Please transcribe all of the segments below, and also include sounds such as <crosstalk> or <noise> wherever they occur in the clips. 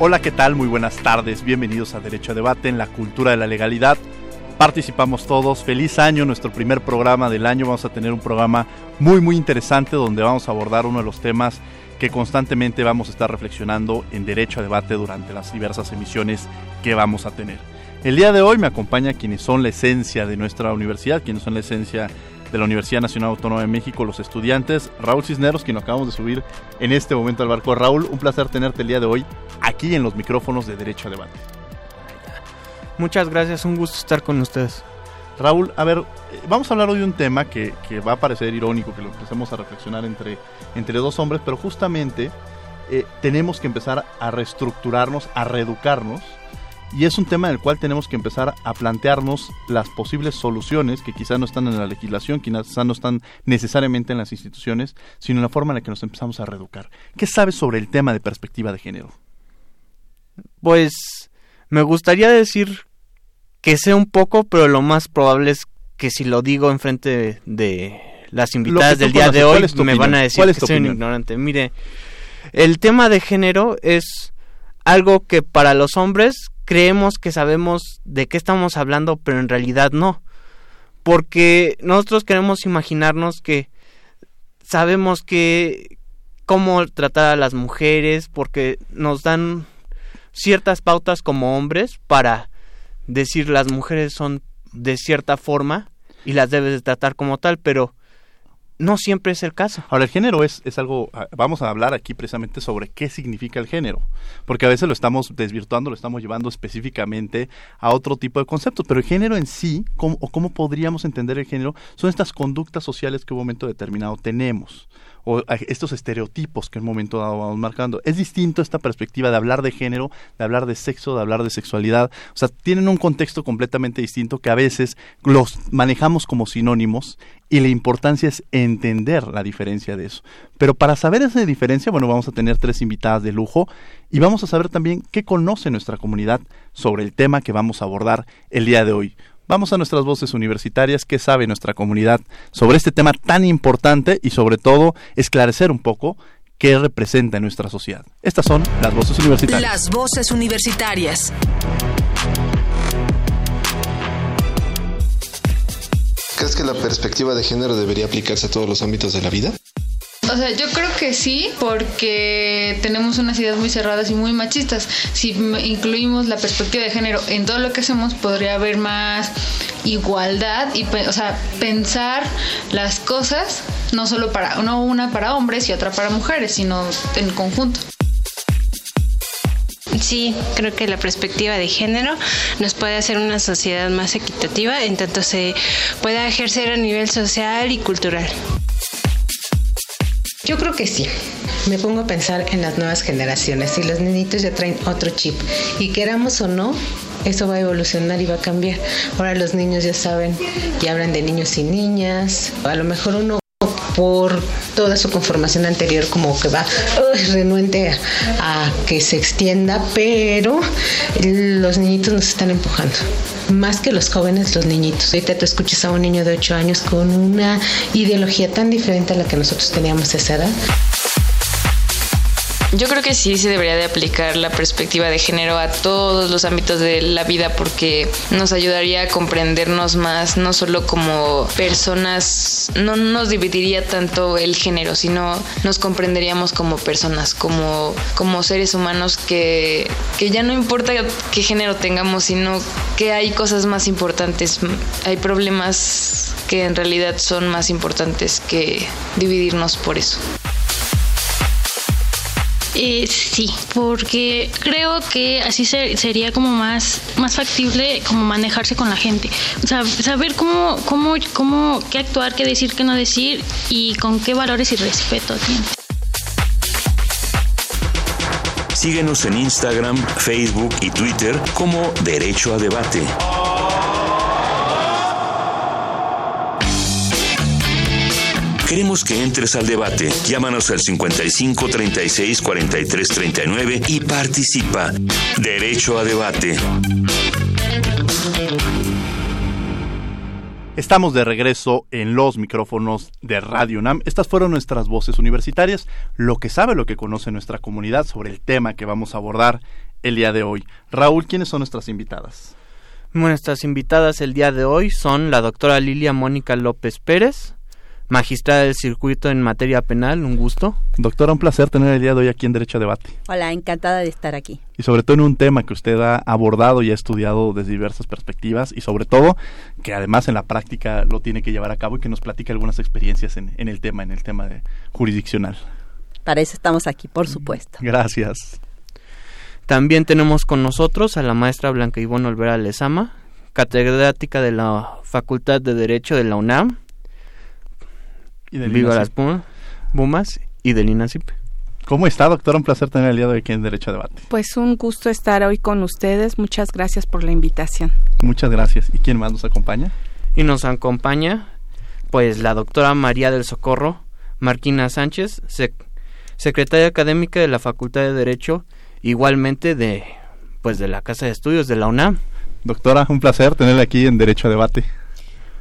Hola, ¿qué tal? Muy buenas tardes. Bienvenidos a Derecho a Debate en la cultura de la legalidad. Participamos todos. Feliz año, nuestro primer programa del año. Vamos a tener un programa muy, muy interesante donde vamos a abordar uno de los temas que constantemente vamos a estar reflexionando en Derecho a Debate durante las diversas emisiones que vamos a tener. El día de hoy me acompaña quienes son la esencia de nuestra universidad, quienes son la esencia de la Universidad Nacional Autónoma de México, los estudiantes. Raúl Cisneros, quien acabamos de subir en este momento al barco. Raúl, un placer tenerte el día de hoy aquí en los micrófonos de Derecho a Debate. Muchas gracias, un gusto estar con ustedes. Raúl, a ver, vamos a hablar hoy de un tema que, que va a parecer irónico, que lo empecemos a reflexionar entre, entre dos hombres, pero justamente eh, tenemos que empezar a reestructurarnos, a reeducarnos y es un tema en el cual tenemos que empezar a plantearnos las posibles soluciones que quizás no están en la legislación, quizás no están necesariamente en las instituciones, sino en la forma en la que nos empezamos a reeducar. ¿Qué sabes sobre el tema de perspectiva de género? Pues me gustaría decir que sé un poco, pero lo más probable es que si lo digo enfrente de las invitadas del día de hoy me van a decir que soy un ignorante. Mire, el tema de género es algo que para los hombres creemos que sabemos de qué estamos hablando, pero en realidad no. Porque nosotros queremos imaginarnos que sabemos que cómo tratar a las mujeres, porque nos dan ciertas pautas como hombres para decir las mujeres son de cierta forma y las debes tratar como tal, pero no siempre es el caso. Ahora, el género es, es algo, ah, vamos a hablar aquí precisamente sobre qué significa el género, porque a veces lo estamos desvirtuando, lo estamos llevando específicamente a otro tipo de conceptos, pero el género en sí, cómo, o cómo podríamos entender el género, son estas conductas sociales que en un momento determinado tenemos o estos estereotipos que en un momento dado vamos marcando. Es distinto esta perspectiva de hablar de género, de hablar de sexo, de hablar de sexualidad. O sea, tienen un contexto completamente distinto que a veces los manejamos como sinónimos y la importancia es entender la diferencia de eso. Pero para saber esa diferencia, bueno, vamos a tener tres invitadas de lujo y vamos a saber también qué conoce nuestra comunidad sobre el tema que vamos a abordar el día de hoy. Vamos a nuestras voces universitarias, qué sabe nuestra comunidad sobre este tema tan importante y sobre todo esclarecer un poco qué representa en nuestra sociedad. Estas son las voces universitarias. Las voces universitarias. ¿Crees que la perspectiva de género debería aplicarse a todos los ámbitos de la vida? Yo creo que sí, porque tenemos unas ideas muy cerradas y muy machistas. Si incluimos la perspectiva de género en todo lo que hacemos, podría haber más igualdad y, o sea, pensar las cosas no solo para, no una para hombres y otra para mujeres, sino en conjunto. Sí, creo que la perspectiva de género nos puede hacer una sociedad más equitativa en tanto se pueda ejercer a nivel social y cultural. Yo creo que sí. Me pongo a pensar en las nuevas generaciones y los niñitos ya traen otro chip y queramos o no, eso va a evolucionar y va a cambiar. Ahora los niños ya saben y hablan de niños y niñas. A lo mejor uno por toda su conformación anterior como que va renuente a, que se extienda, pero los niñitos nos están empujando. Más que los jóvenes, los niñitos. Ahorita tú escuchas a un niño de 8 años con una ideología tan diferente a la que nosotros teníamos a esa edad. Yo creo que sí se debería de aplicar la perspectiva de género a todos los ámbitos de la vida porque nos ayudaría a comprendernos más, no solo como personas, no nos dividiría tanto el género, sino nos comprenderíamos como personas, como, como seres humanos que, que ya no importa qué género tengamos, sino que hay cosas más importantes, hay problemas que en realidad son más importantes que dividirnos por eso. Eh, sí, porque creo que así sería como más, más factible como manejarse con la gente. O sea, saber cómo, cómo, cómo, qué actuar, qué decir, qué no decir y con qué valores y respeto tiene. Síguenos en Instagram, Facebook y Twitter como Derecho a Debate. Queremos que entres al debate. Llámanos al 55 36 43 39 y participa. Derecho a debate. Estamos de regreso en los micrófonos de Radio UNAM. Estas fueron nuestras voces universitarias, lo que sabe, lo que conoce nuestra comunidad sobre el tema que vamos a abordar el día de hoy. Raúl, ¿quiénes son nuestras invitadas? Nuestras invitadas el día de hoy son la doctora Lilia Mónica López Pérez, magistrada del circuito en materia penal, un gusto. Doctora, un placer tener el día de hoy aquí en Derecho a Debate. Hola, encantada de estar aquí. Y sobre todo en un tema que usted ha abordado y ha estudiado desde diversas perspectivas y sobre todo que además en la práctica lo tiene que llevar a cabo y que nos platique algunas experiencias en, el tema, en el tema de jurisdiccional. Para eso estamos aquí, por supuesto. Gracias. También tenemos con nosotros a la maestra Blanca Ivonne Olvera Lezama, catedrática de la Facultad de Derecho de la UNAM Viva las Pumas, y del INACIP. ¿Cómo está, doctora? Un placer tener el día de hoy aquí en Derecho a Debate. Pues un gusto estar hoy con ustedes. Muchas gracias por la invitación. Muchas gracias. ¿Y quién más nos acompaña? Y nos acompaña, pues, la doctora María del Socorro Marquina Sánchez, secretaria académica de la Facultad de Derecho, igualmente de, pues, de la Casa de Estudios de la UNAM. Doctora, un placer tenerla aquí en Derecho a Debate.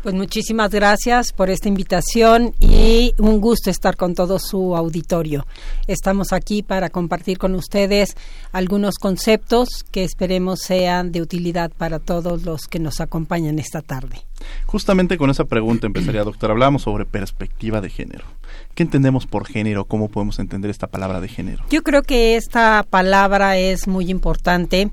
Pues muchísimas gracias por esta invitación y un gusto estar con todo su auditorio. Estamos aquí para compartir con ustedes algunos conceptos que esperemos sean de utilidad para todos los que nos acompañan esta tarde. Justamente con esa pregunta empezaría, <clears throat> doctor. Hablamos sobre perspectiva de género. ¿Qué entendemos por género? ¿Cómo podemos entender esta palabra de género? Yo creo que esta palabra es muy importante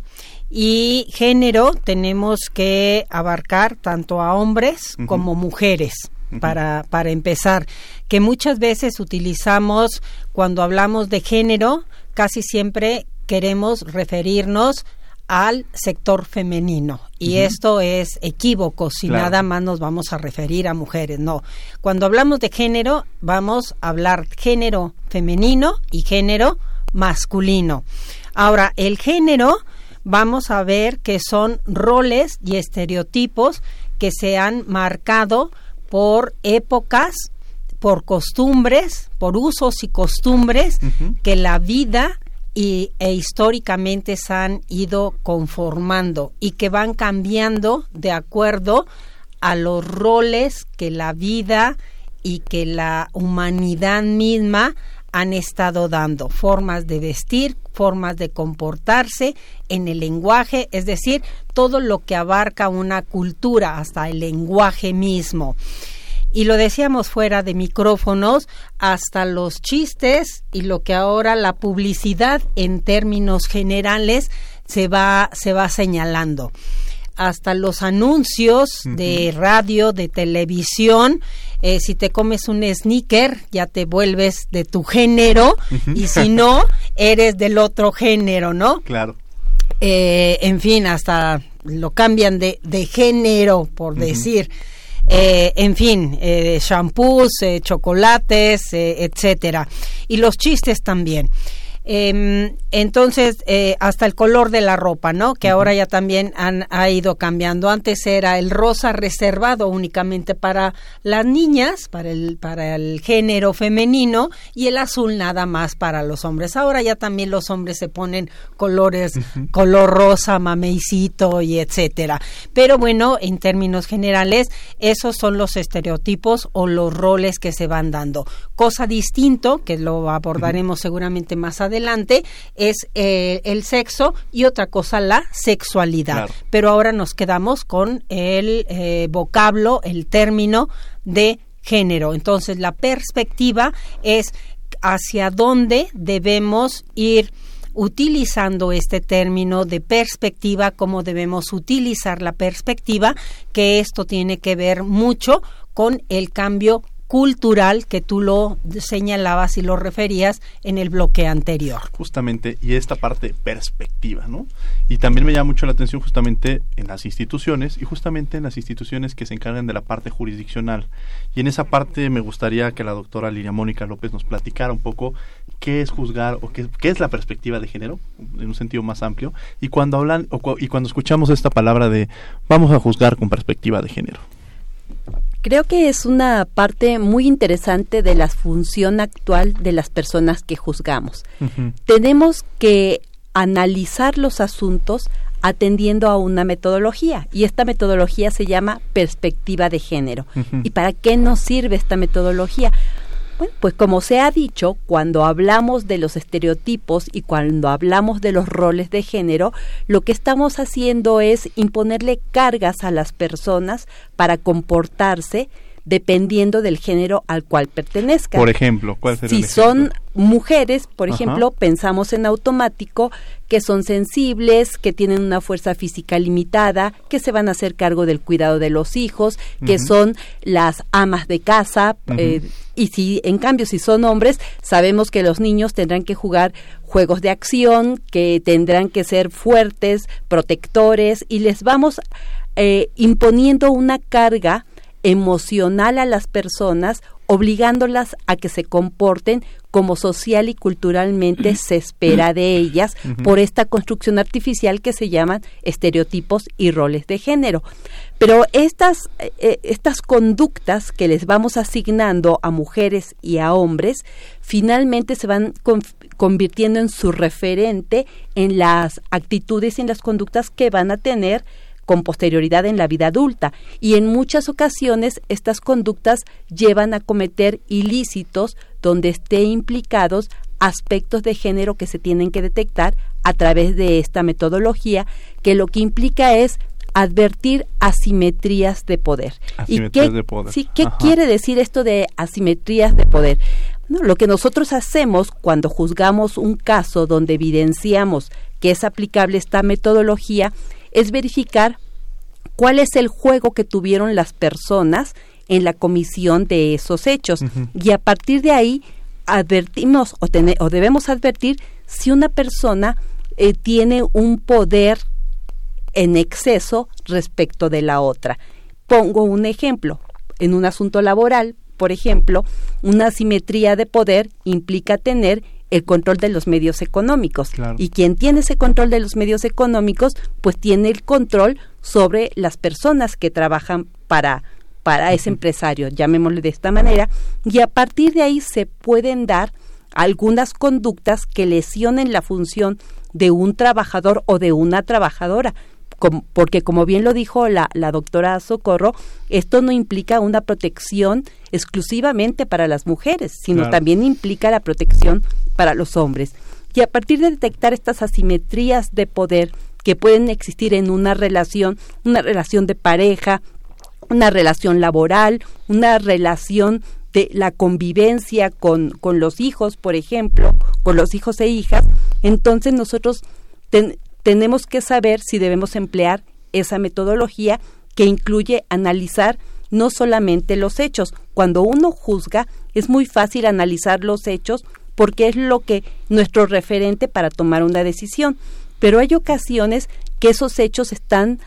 y género tenemos que abarcar tanto a hombres como mujeres. Para, para empezar, que muchas veces utilizamos cuando hablamos de género, casi siempre queremos referirnos al sector femenino. Y esto es equívoco si nada más nos vamos a referir a mujeres. No. Cuando hablamos de género, vamos a hablar género femenino y género masculino. Ahora, el género vamos a ver que son roles y estereotipos que se han marcado por épocas, por costumbres, por usos y costumbres que la vida y, e históricamente se han ido conformando y que van cambiando de acuerdo a los roles que la vida y que la humanidad misma han estado dando, formas de vestir, formas de comportarse en el lenguaje, es decir, todo lo que abarca una cultura, hasta el lenguaje mismo. Y lo decíamos fuera de micrófonos, hasta los chistes y lo que ahora la publicidad en términos generales se va, se va señalando. Hasta los anuncios de radio, de televisión, eh, si te comes un sneaker, ya te vuelves de tu género, y si no, eres del otro género, ¿no? Claro. Eh, en fin, hasta lo cambian de, de género, por decir. Eh, en fin, eh, shampoos, chocolates, etcétera. Y los chistes también. Em, entonces, eh, hasta el color de la ropa, ¿no? Que ahora ya también han, ha ido cambiando. Antes era el rosa reservado únicamente para las niñas, para el, para el género femenino, y el azul nada más para los hombres. Ahora ya también los hombres se ponen colores, color rosa, mameicito y etcétera. Pero bueno, en términos generales, esos son los estereotipos o los roles que se van dando. Cosa distinto, que lo abordaremos seguramente más adelante, adelante es eh, el sexo y otra cosa la sexualidad. Pero ahora nos quedamos con el eh, vocablo, el término de género. Entonces la perspectiva es hacia dónde debemos ir utilizando este término de perspectiva, cómo debemos utilizar la perspectiva, que esto tiene que ver mucho con el cambio cultural que tú lo señalabas y lo referías en el bloque anterior. Justamente, y esta parte perspectiva, ¿no? Y también me llama mucho la atención justamente en las instituciones y justamente en las instituciones que se encargan de la parte jurisdiccional. Y en esa parte me gustaría que la doctora Liria Mónica López nos platicara un poco qué es juzgar o qué, qué es la perspectiva de género, en un sentido más amplio, y cuando hablan o, y cuando escuchamos esta palabra de vamos a juzgar con perspectiva de género. Creo que es una parte muy interesante de la función actual de las personas que juzgamos. Tenemos que analizar los asuntos atendiendo a una metodología y esta metodología se llama perspectiva de género. ¿Y para qué nos sirve esta metodología? Bueno, pues como se ha dicho, cuando hablamos de los estereotipos y cuando hablamos de los roles de género, lo que estamos haciendo es imponerle cargas a las personas para comportarse dependiendo del género al cual pertenezcan. Por ejemplo, ¿cuál sería Si son mujeres, por ejemplo, pensamos en automático que son sensibles, que tienen una fuerza física limitada, que se van a hacer cargo del cuidado de los hijos, que son las amas de casa, eh, y si en cambio si son hombres, sabemos que los niños tendrán que jugar juegos de acción, que tendrán que ser fuertes, protectores, y les vamos eh, imponiendo una carga emocional a las personas, obligándolas a que se comporten como social y culturalmente <clears throat> se espera de ellas por esta construcción artificial que se llaman estereotipos y roles de género. Pero estas, eh, estas conductas que les vamos asignando a mujeres y a hombres, finalmente se van convirtiendo en su referente en las actitudes y en las conductas que van a tener con posterioridad en la vida adulta y en muchas ocasiones estas conductas llevan a cometer ilícitos donde esté implicados aspectos de género que se tienen que detectar a través de esta metodología que lo que implica es advertir asimetrías de poder. Asimetrías ¿Y qué, de poder. Sí, ¿qué quiere decir esto de asimetrías de poder? lo que nosotros hacemos cuando juzgamos un caso donde evidenciamos que es aplicable esta metodología es verificar cuál es el juego que tuvieron las personas en la comisión de esos hechos. Y a partir de ahí advertimos o, o debemos advertir si una persona eh, tiene un poder en exceso respecto de la otra. Pongo un ejemplo. En un asunto laboral, por ejemplo, una asimetría de poder implica tener el control de los medios económicos. Y quien tiene ese control de los medios económicos, pues tiene el control sobre las personas que trabajan para para ese empresario, llamémosle de esta manera, y a partir de ahí se pueden dar algunas conductas que lesionen la función de un trabajador o de una trabajadora, porque como bien lo dijo la, la doctora Socorro, esto no implica una protección exclusivamente para las mujeres, sino también implica la protección para los hombres. Y a partir de detectar estas asimetrías de poder que pueden existir en una relación, una relación de pareja, una relación laboral, una relación de la convivencia con, con los hijos, por ejemplo, con los hijos e hijas, entonces nosotros tenemos que saber si debemos emplear esa metodología que incluye analizar no solamente los hechos. Cuando uno juzga, es muy fácil analizar los hechos porque es lo que nuestro referente para tomar una decisión. Pero hay ocasiones que esos hechos están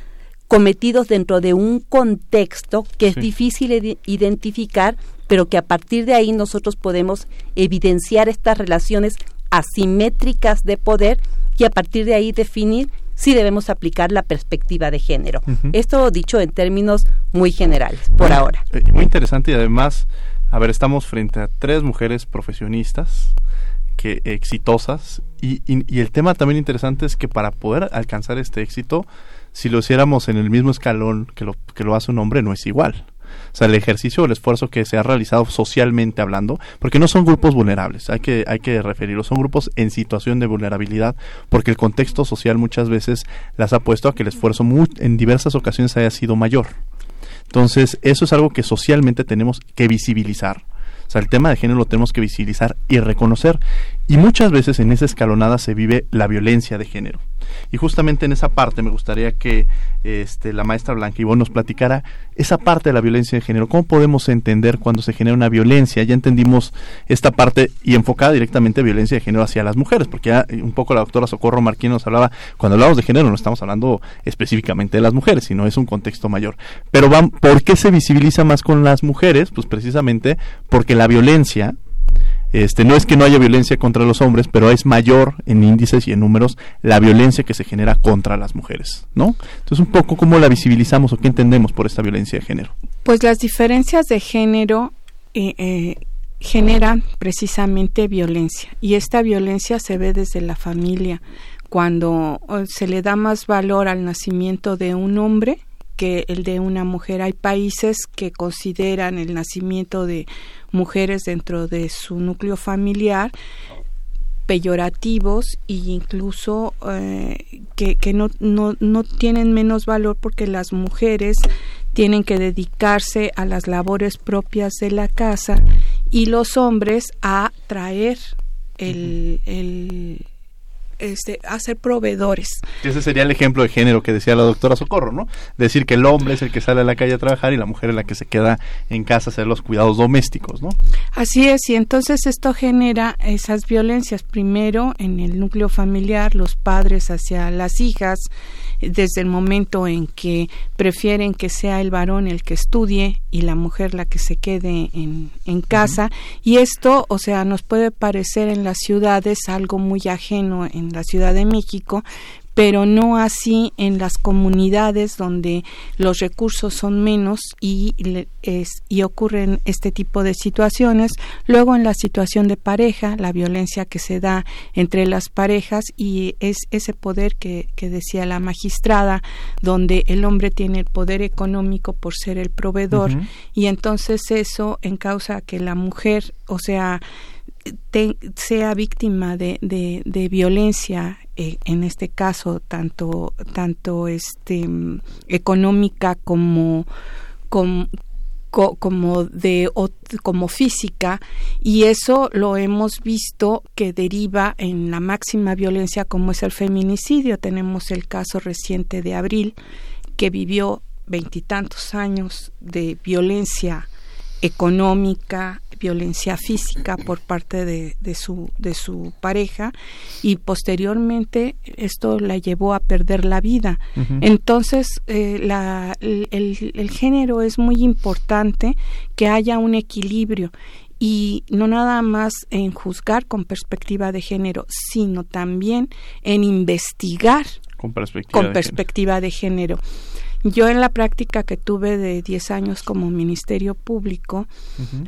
cometidos dentro de un contexto que es difícil identificar, pero que a partir de ahí nosotros podemos evidenciar estas relaciones asimétricas de poder y a partir de ahí definir si debemos aplicar la perspectiva de género. Esto dicho en términos muy generales, por ahora. Eh, muy interesante y además, a ver, estamos frente a tres mujeres profesionistas que exitosas y, y, el tema también interesante es que para poder alcanzar este éxito, si lo hiciéramos en el mismo escalón que lo, que lo hace un hombre, no es igual. o sea, el ejercicio el esfuerzo que se ha realizado socialmente hablando, porque no son grupos vulnerables, hay que, hay que referirlos, son grupos en situación de vulnerabilidad, porque el contexto social muchas veces las ha puesto a que el esfuerzo en diversas ocasiones haya sido mayor. Entonces, eso es algo que socialmente tenemos que visibilizar. O sea, el tema de género lo tenemos que visibilizar y reconocer. Y muchas veces en esa escalonada se vive la violencia de género. Y justamente en esa parte me gustaría que este, la maestra Blanca Ivonne nos platicara esa parte de la violencia de género. ¿Cómo podemos entender cuando se genera una violencia? Ya entendimos esta parte y enfocada directamente a violencia de género hacia las mujeres, porque ya un poco la doctora Socorro Marquín nos hablaba, cuando hablamos de género no estamos hablando específicamente de las mujeres, sino es un contexto mayor. Pero van, ¿por qué se visibiliza más con las mujeres? Pues precisamente porque la violencia este, no es que no haya violencia contra los hombres, pero es mayor en índices y en números la violencia que se genera contra las mujeres, ¿no? Entonces, un poco cómo la visibilizamos o qué entendemos por esta violencia de género. Pues las diferencias de género eh, eh, generan precisamente violencia y esta violencia se ve desde la familia cuando eh, se le da más valor al nacimiento de un hombre que el de una mujer. Hay países que consideran el nacimiento de mujeres dentro de su núcleo familiar peyorativos e incluso eh, que, que no, no, no tienen menos valor porque las mujeres tienen que dedicarse a las labores propias de la casa y los hombres a traer el, el este, a ser proveedores. Ese sería el ejemplo de género que decía la doctora Socorro, ¿no? Decir que el hombre es el que sale a la calle a trabajar y la mujer es la que se queda en casa a hacer los cuidados domésticos, ¿no? Así es, y entonces esto genera esas violencias, primero en el núcleo familiar, los padres hacia las hijas, desde el momento en que prefieren que sea el varón el que estudie y la mujer la que se quede en, en casa. Y esto, o sea, nos puede parecer en las ciudades algo muy ajeno en la Ciudad de México, pero no así en las comunidades donde los recursos son menos y, es, y ocurren este tipo de situaciones. Luego en la situación de pareja, la violencia que se da entre las parejas y es ese poder que, que decía la magistrada, donde el hombre tiene el poder económico por ser el proveedor y entonces eso en causa que la mujer, o sea, sea víctima de, de, violencia eh, en este caso tanto tanto este económica como, como como de como física y eso lo hemos visto que deriva en la máxima violencia como es el feminicidio. Tenemos el caso reciente de abril que vivió veintitantos años de violencia económica, violencia física por parte de, de, su, de su pareja y posteriormente esto la llevó a perder la vida. Entonces, eh, la, el, el género es muy importante que haya un equilibrio y no nada más en juzgar con perspectiva de género, sino también en investigar con perspectiva, de género. Yo en la práctica que tuve de 10 años como Ministerio Público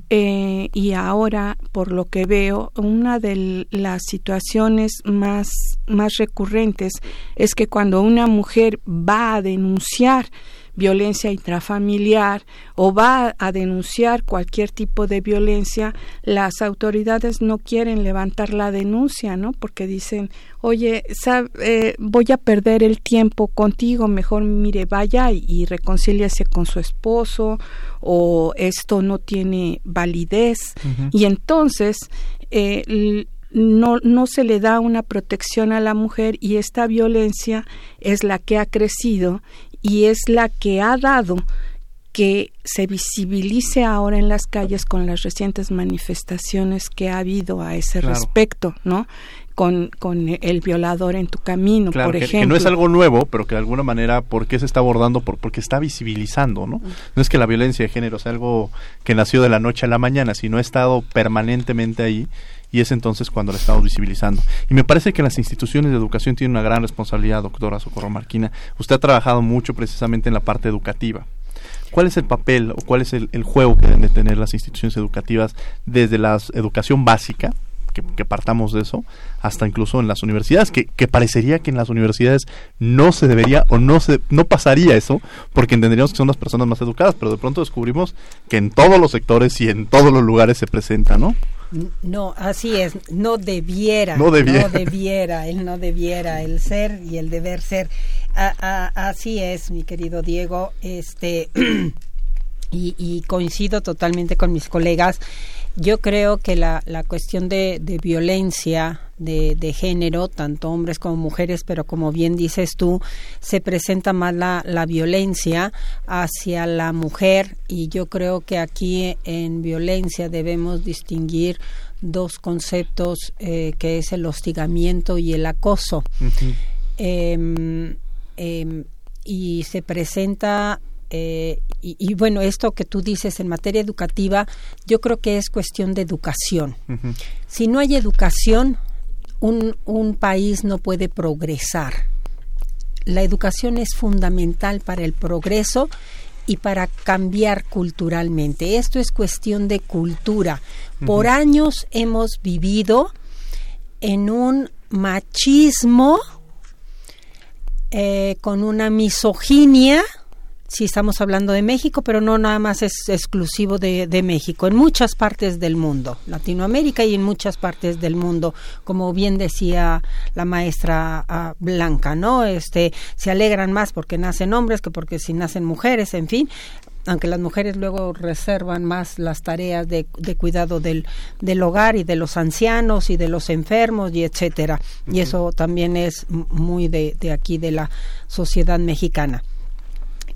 eh, y ahora, por lo que veo, una de las situaciones más, más recurrentes es que cuando una mujer va a denunciar violencia intrafamiliar o va a denunciar cualquier tipo de violencia, las autoridades no quieren levantar la denuncia, ¿no? Porque dicen, oye, eh, voy a perder el tiempo contigo, mejor mire, vaya y, y reconcíliase con su esposo o esto no tiene validez. Y entonces, eh, no, no se le da una protección a la mujer y esta violencia es la que ha crecido y es la que ha dado que se visibilice ahora en las calles con las recientes manifestaciones que ha habido a ese respecto, ¿no? Con, con, el violador en tu camino, por ejemplo. Que no es algo nuevo, pero que de alguna manera, ¿por qué se está abordando? Por, porque está visibilizando, ¿no? No es que la violencia de género sea algo que nació de la noche a la mañana, sino ha estado permanentemente ahí y es entonces cuando la estamos visibilizando. Y me parece que las instituciones de educación tienen una gran responsabilidad, doctora Socorro Marquina. Usted ha trabajado mucho precisamente en la parte educativa. ¿Cuál es el papel o cuál es el, juego que deben de tener las instituciones educativas desde la educación básica, que, partamos de eso, hasta incluso en las universidades, que, que, parecería que en las universidades no se debería o no se no pasaría eso, porque entenderíamos que son las personas más educadas, pero de pronto descubrimos que en todos los sectores y en todos los lugares se presenta, ¿no? No, así es, no debiera, no debiera, no debiera, él no debiera, el ser y el deber ser. así es, mi querido Diego, este <clears throat> y, coincido totalmente con mis colegas. Yo creo que la, la cuestión de, de violencia de, de, género, tanto hombres como mujeres, pero como bien dices tú, se presenta más la, la violencia hacia la mujer y yo creo que aquí en violencia debemos distinguir dos conceptos eh, que es el hostigamiento y el acoso. Em, y se presenta eh, y, bueno, esto que tú dices en materia educativa, yo creo que es cuestión de educación. Si no hay educación, un, un país no puede progresar. La educación es fundamental para el progreso y para cambiar culturalmente. Esto es cuestión de cultura. Por años hemos vivido en un machismo, eh, con una misoginia, si estamos hablando de México, pero no nada más es exclusivo de, México, en muchas partes del mundo, Latinoamérica y en muchas partes del mundo, como bien decía la maestra ah, Blanca, ¿no? Este, se alegran más porque nacen hombres que porque si nacen mujeres, en fin, aunque las mujeres luego reservan más las tareas de, cuidado del, del, hogar y de los ancianos y de los enfermos y etcétera. Y eso también es muy de, de aquí, de la sociedad mexicana.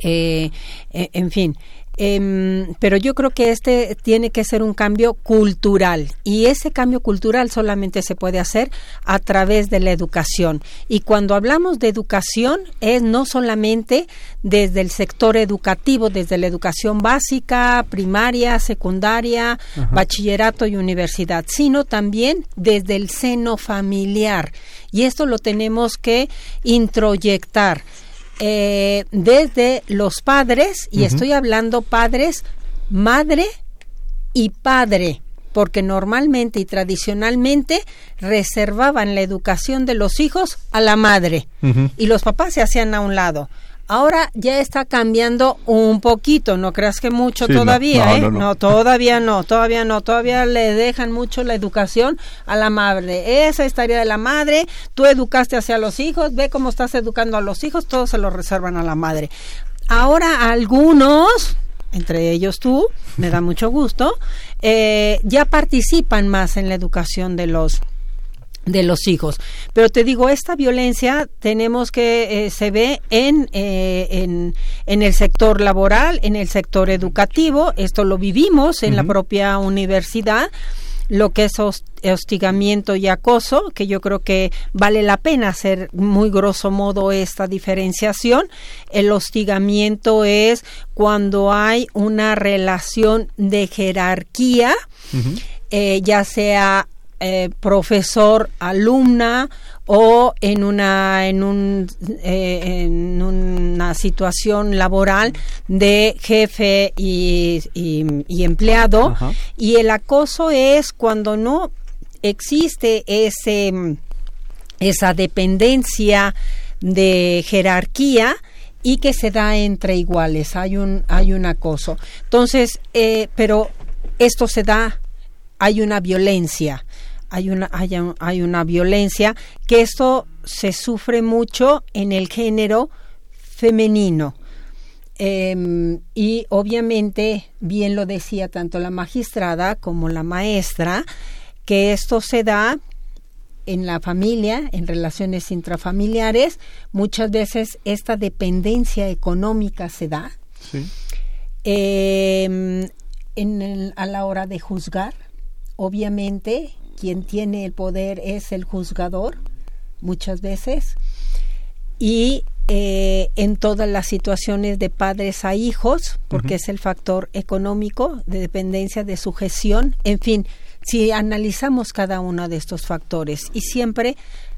Eh, eh, en fin. Em, pero yo creo que este tiene que ser un cambio cultural y ese cambio cultural solamente se puede hacer a través de la educación. Y cuando hablamos de educación es no solamente desde el sector educativo, desde la educación básica, primaria, secundaria, bachillerato y universidad, sino también desde el seno familiar. Y esto lo tenemos que introyectar. Eh, desde los padres, y estoy hablando padres, madre y padre, porque normalmente y tradicionalmente reservaban la educación de los hijos a la madre y los papás se hacían a un lado. Ahora ya está cambiando un poquito, no creas que mucho todavía, ¿eh? No, todavía no, todavía no, todavía le dejan mucho la educación a la madre. Esa es tarea de la madre, tú educaste hacia los hijos, ve cómo estás educando a los hijos, todos se lo reservan a la madre. Ahora algunos, entre ellos tú, me da mucho gusto, eh, ya participan más en la educación de los de los hijos. Pero te digo, esta violencia tenemos que eh, se ve en, eh, en, en, el sector laboral, en el sector educativo, esto lo vivimos en la propia universidad lo que es hostigamiento y acoso, que yo creo que vale la pena hacer muy grosso modo esta diferenciación. El hostigamiento es cuando hay una relación de jerarquía, eh, ya sea eh, profesor alumna o en una en un eh, en una situación laboral de jefe y, y, empleado. Y el acoso es cuando no existe ese esa dependencia de jerarquía y que se da entre iguales. Hay un hay un acoso. Entonces eh, pero esto se da hay una violencia hay una, hay, una violencia, que esto se sufre mucho en el género femenino. Em, y obviamente, bien lo decía tanto la magistrada como la maestra, que esto se da en la familia, en relaciones intrafamiliares, muchas veces esta dependencia económica se da. Em, en a la hora de juzgar, obviamente quien tiene el poder es el juzgador, muchas veces, y eh, en todas las situaciones de padres a hijos, porque es el factor económico, de dependencia, de sujeción, en fin, si analizamos cada uno de estos factores. Y siempre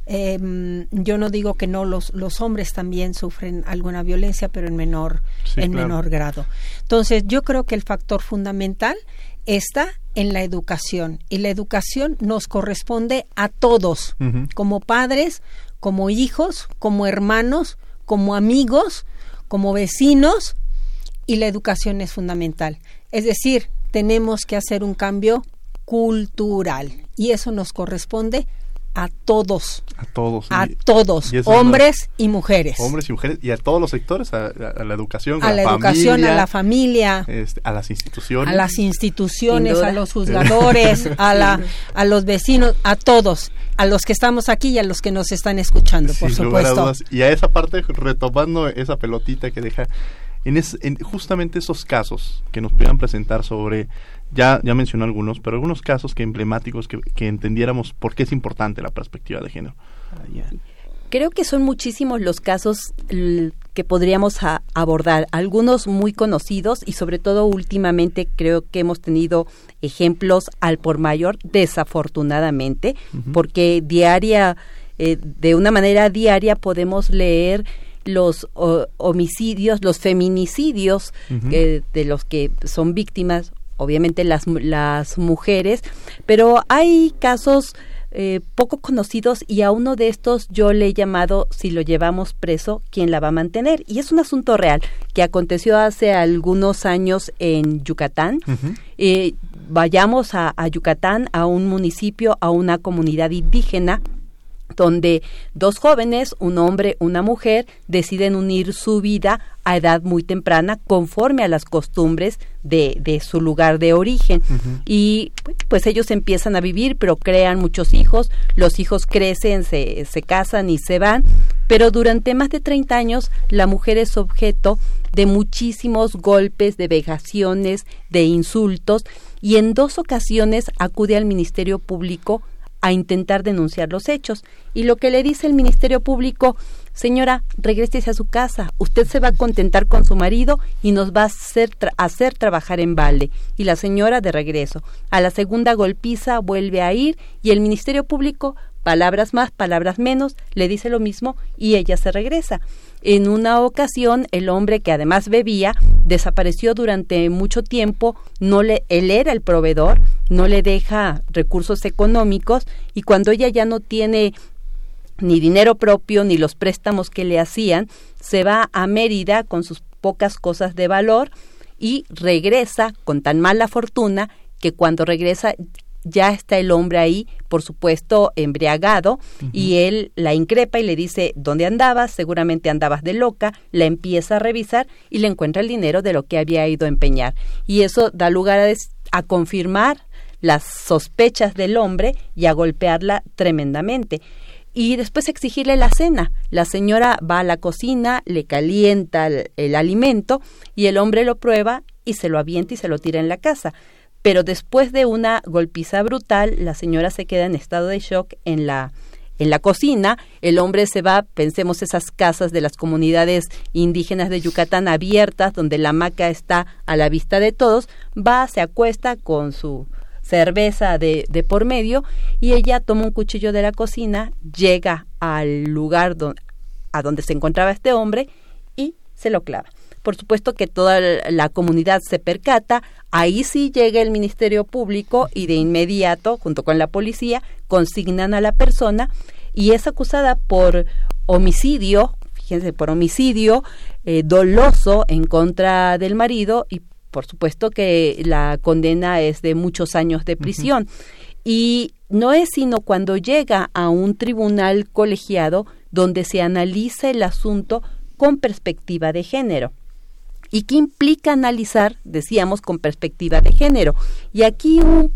Em, yo no digo que no los los hombres también sufren alguna violencia, pero en menor en menor grado. Entonces, yo creo que el factor fundamental está en la educación y la educación nos corresponde a todos, como padres, como hijos, como hermanos, como amigos, como vecinos y la educación es fundamental. Es decir, tenemos que hacer un cambio cultural y eso nos corresponde a todos. A todos. A todos, hombres y mujeres. Hombres y mujeres y a todos los sectores, a, la educación, a, la, educación, a la familia, este, a las instituciones. A las instituciones, a los juzgadores, <laughs> a, la, a los vecinos, a todos, a los que estamos aquí y a los que nos están escuchando, por supuesto. Y a esa parte, retomando esa pelotita que deja, en, en justamente esos casos que nos puedan presentar sobre ya, ya mencionó algunos, pero algunos casos que emblemáticos que, que entendiéramos por qué es importante la perspectiva de género. Creo que son muchísimos los casos que podríamos abordar, algunos muy conocidos y sobre todo últimamente creo que hemos tenido ejemplos al por mayor, desafortunadamente, porque diaria, eh, de una manera diaria podemos leer los homicidios, los feminicidios de los que son víctimas obviamente las, las mujeres, pero hay casos eh, poco conocidos y a uno de estos yo le he llamado si lo llevamos preso, ¿quién la va a mantener? Y es un asunto real que aconteció hace algunos años en Yucatán. Eh, vayamos a, a Yucatán, a un municipio, a una comunidad indígena donde dos jóvenes, un hombre, una mujer, deciden unir su vida a edad muy temprana conforme a las costumbres de, de su lugar de origen. Y pues ellos empiezan a vivir, pero crean muchos hijos, los hijos crecen, se, se casan y se van, pero durante más de 30 años la mujer es objeto de muchísimos golpes, de vejaciones, de insultos, y en dos ocasiones acude al Ministerio Público a intentar denunciar los hechos. Y lo que le dice el Ministerio Público, señora, regrese a su casa, usted se va a contentar con su marido y nos va a hacer, hacer trabajar en balde. Y la señora de regreso. A la segunda golpiza vuelve a ir y el Ministerio Público, palabras más, palabras menos, le dice lo mismo y ella se regresa. En una ocasión, el hombre que además bebía desapareció durante mucho tiempo, no le, él era el proveedor, no le deja recursos económicos y cuando ella ya no tiene ni dinero propio ni los préstamos que le hacían, se va a Mérida con sus pocas cosas de valor y regresa con tan mala fortuna que cuando regresa ya está el hombre ahí, por supuesto, embriagado, y él la increpa y le dice, ¿dónde andabas? Seguramente andabas de loca, la empieza a revisar y le encuentra el dinero de lo que había ido a empeñar. Y eso da lugar a, a confirmar las sospechas del hombre y a golpearla tremendamente. Y después exigirle la cena. La señora va a la cocina, le calienta el alimento y el hombre lo prueba y se lo avienta y se lo tira en la casa pero después de una golpiza brutal, la señora se queda en estado de shock en la en la cocina, el hombre se va, pensemos esas casas de las comunidades indígenas de Yucatán abiertas, donde la hamaca está a la vista de todos, va, se acuesta con su cerveza de, de por medio y ella toma un cuchillo de la cocina, llega al lugar a donde se encontraba este hombre y se lo clava. Por supuesto que toda la comunidad se percata, ahí sí llega el Ministerio Público y de inmediato, junto con la policía, consignan a la persona y es acusada por homicidio, fíjense, por homicidio eh, doloso en contra del marido y por supuesto que la condena es de muchos años de prisión. Y no es sino cuando llega a un tribunal colegiado donde se analiza el asunto con perspectiva de género y qué implica analizar, decíamos, con perspectiva de género. Y aquí un,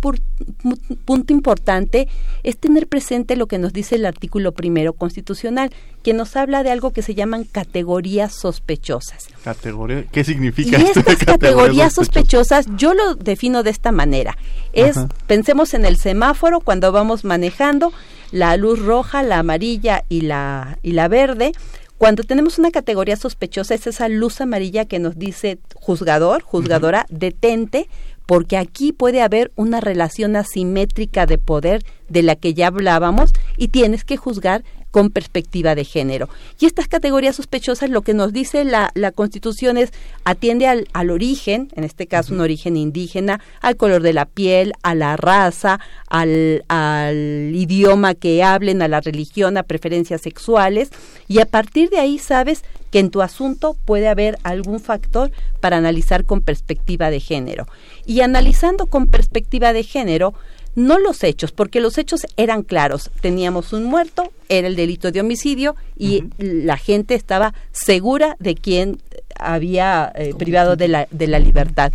punto importante es tener presente lo que nos dice el artículo primero constitucional, que nos habla de algo que se llaman categorías sospechosas. ¿Categoría? ¿Qué significa y estas categorías sospechosas? Yo lo defino de esta manera. Es, pensemos en el semáforo cuando vamos manejando, la luz roja, la amarilla y la, y la verde cuando tenemos una categoría sospechosa es esa luz amarilla que nos dice juzgador, juzgadora, detente, porque aquí puede haber una relación asimétrica de poder de la que ya hablábamos y tienes que juzgar con perspectiva de género. Y estas categorías sospechosas lo que nos dice la, la Constitución es atiende al, al, origen, en este caso un origen indígena, al color de la piel, a la raza, al, al idioma que hablen, a la religión, a preferencias sexuales, y a partir de ahí sabes que en tu asunto puede haber algún factor para analizar con perspectiva de género. Y analizando con perspectiva de género, no los hechos, porque los hechos eran claros. Teníamos un muerto, era el delito de homicidio y la gente estaba segura de quién había eh, privado de la, de la libertad.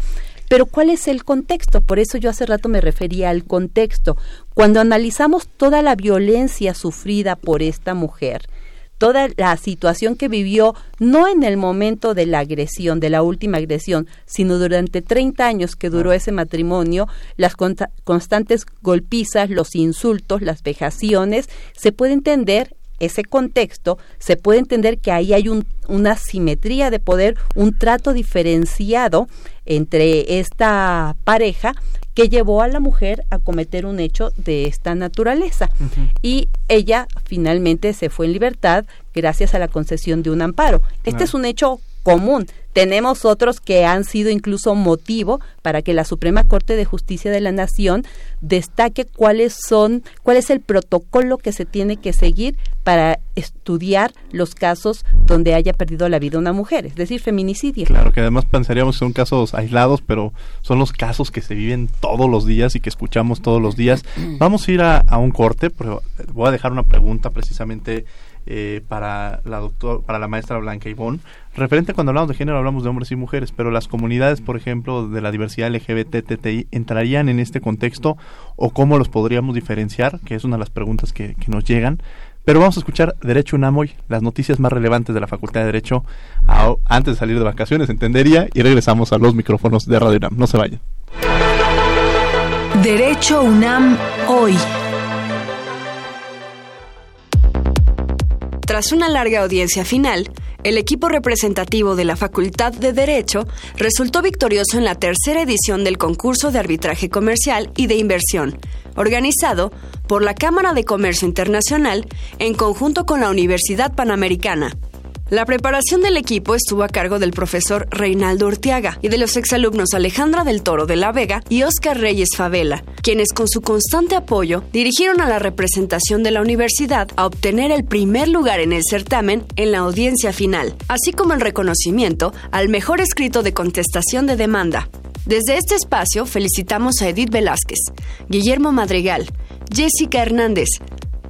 Pero ¿cuál es el contexto? Por eso yo hace rato me refería al contexto. Cuando analizamos toda la violencia sufrida por esta mujer, toda la situación que vivió, no en el momento de la agresión, de la última agresión, sino durante 30 años que duró ese matrimonio, las constantes golpizas, los insultos, las vejaciones, se puede entender ese contexto, se puede entender que ahí hay una simetría de poder, un trato diferenciado entre esta pareja que llevó a la mujer a cometer un hecho de esta naturaleza. Y ella finalmente se fue en libertad gracias a la concesión de un amparo. Este es un hecho común. Tenemos otros que han sido incluso motivo para que la Suprema Corte de Justicia de la Nación destaque cuáles son, cuál es el protocolo que se tiene que seguir para estudiar los casos donde haya perdido la vida una mujer, es decir, feminicidio. Claro, que además pensaríamos que son casos aislados, pero son los casos que se viven todos los días y que escuchamos todos los días. <clears throat> Vamos a ir a, a un corte, pero voy a dejar una pregunta precisamente eh, para la doctor, para la maestra Blanca Ivonne. Referente cuando hablamos de género hablamos de hombres y mujeres, pero las comunidades, por ejemplo, de la diversidad LGBT, ¿entrarían en este contexto o cómo los podríamos diferenciar? Que es una de las preguntas que, nos llegan. Pero vamos a escuchar Derecho UNAM las noticias más relevantes de la Facultad de Derecho antes de salir de vacaciones, entendería, y regresamos a los micrófonos de Radio UNAM. No se vayan. Derecho UNAM hoy. Tras una larga audiencia final, el equipo representativo de la Facultad de Derecho resultó victorioso en la tercera edición del concurso de arbitraje comercial y de inversión, organizado por la Cámara de Comercio Internacional en conjunto con la Universidad Panamericana. La preparación del equipo estuvo a cargo del profesor Reinaldo Urtiaga y de los exalumnos Alejandra del Toro de la Vega y Óscar Reyes Favela, quienes con su constante apoyo dirigieron a la representación de la universidad a obtener el primer lugar en el certamen en la audiencia final, así como el reconocimiento al mejor escrito de contestación de demanda. Desde este espacio felicitamos a Edith Velázquez, Guillermo Madrigal, Jessica Hernández,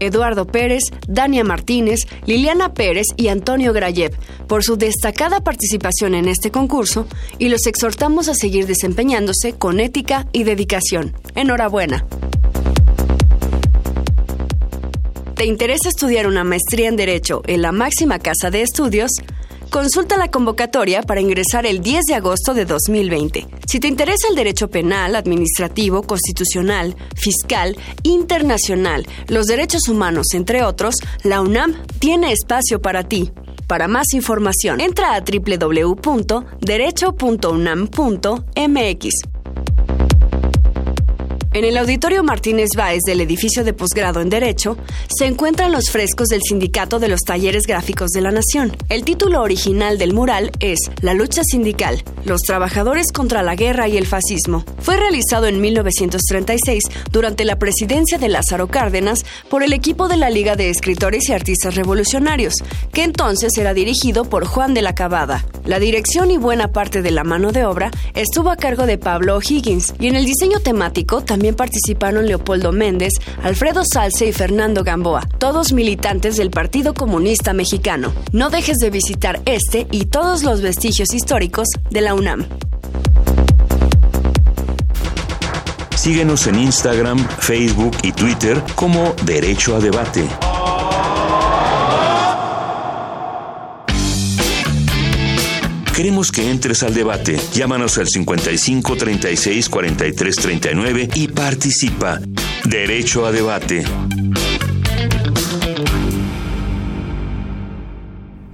Eduardo Pérez, Dania Martínez, Liliana Pérez y Antonio Grayev por su destacada participación en este concurso y los exhortamos a seguir desempeñándose con ética y dedicación. Enhorabuena. ¿Te interesa estudiar una maestría en Derecho en la máxima casa de estudios? Consulta la convocatoria para ingresar el 10 de agosto de 2020. Si te interesa el derecho penal, administrativo, constitucional, fiscal, internacional, los derechos humanos, entre otros, la UNAM tiene espacio para ti. Para más información, entra a www.derecho.unam.mx. En el auditorio Martínez Báez del edificio de posgrado en Derecho se encuentran los frescos del Sindicato de los Talleres Gráficos de la Nación. El título original del mural es La lucha sindical, los trabajadores contra la guerra y el fascismo. Fue realizado en 1936 durante la presidencia de Lázaro Cárdenas por el equipo de la Liga de Escritores y Artistas Revolucionarios, que entonces era dirigido por Juan de la Cabada. La dirección y buena parte de la mano de obra estuvo a cargo de Pablo O'Higgins y en el diseño temático también también participaron Leopoldo Méndez, Alfredo Salce y Fernando Gamboa, todos militantes del Partido Comunista Mexicano. No dejes de visitar este y todos los vestigios históricos de la UNAM. Síguenos en Instagram, Facebook y Twitter como Derecho a Debate. Queremos que entres al debate. Llámanos al 55 36 43 39 y participa. Derecho a debate.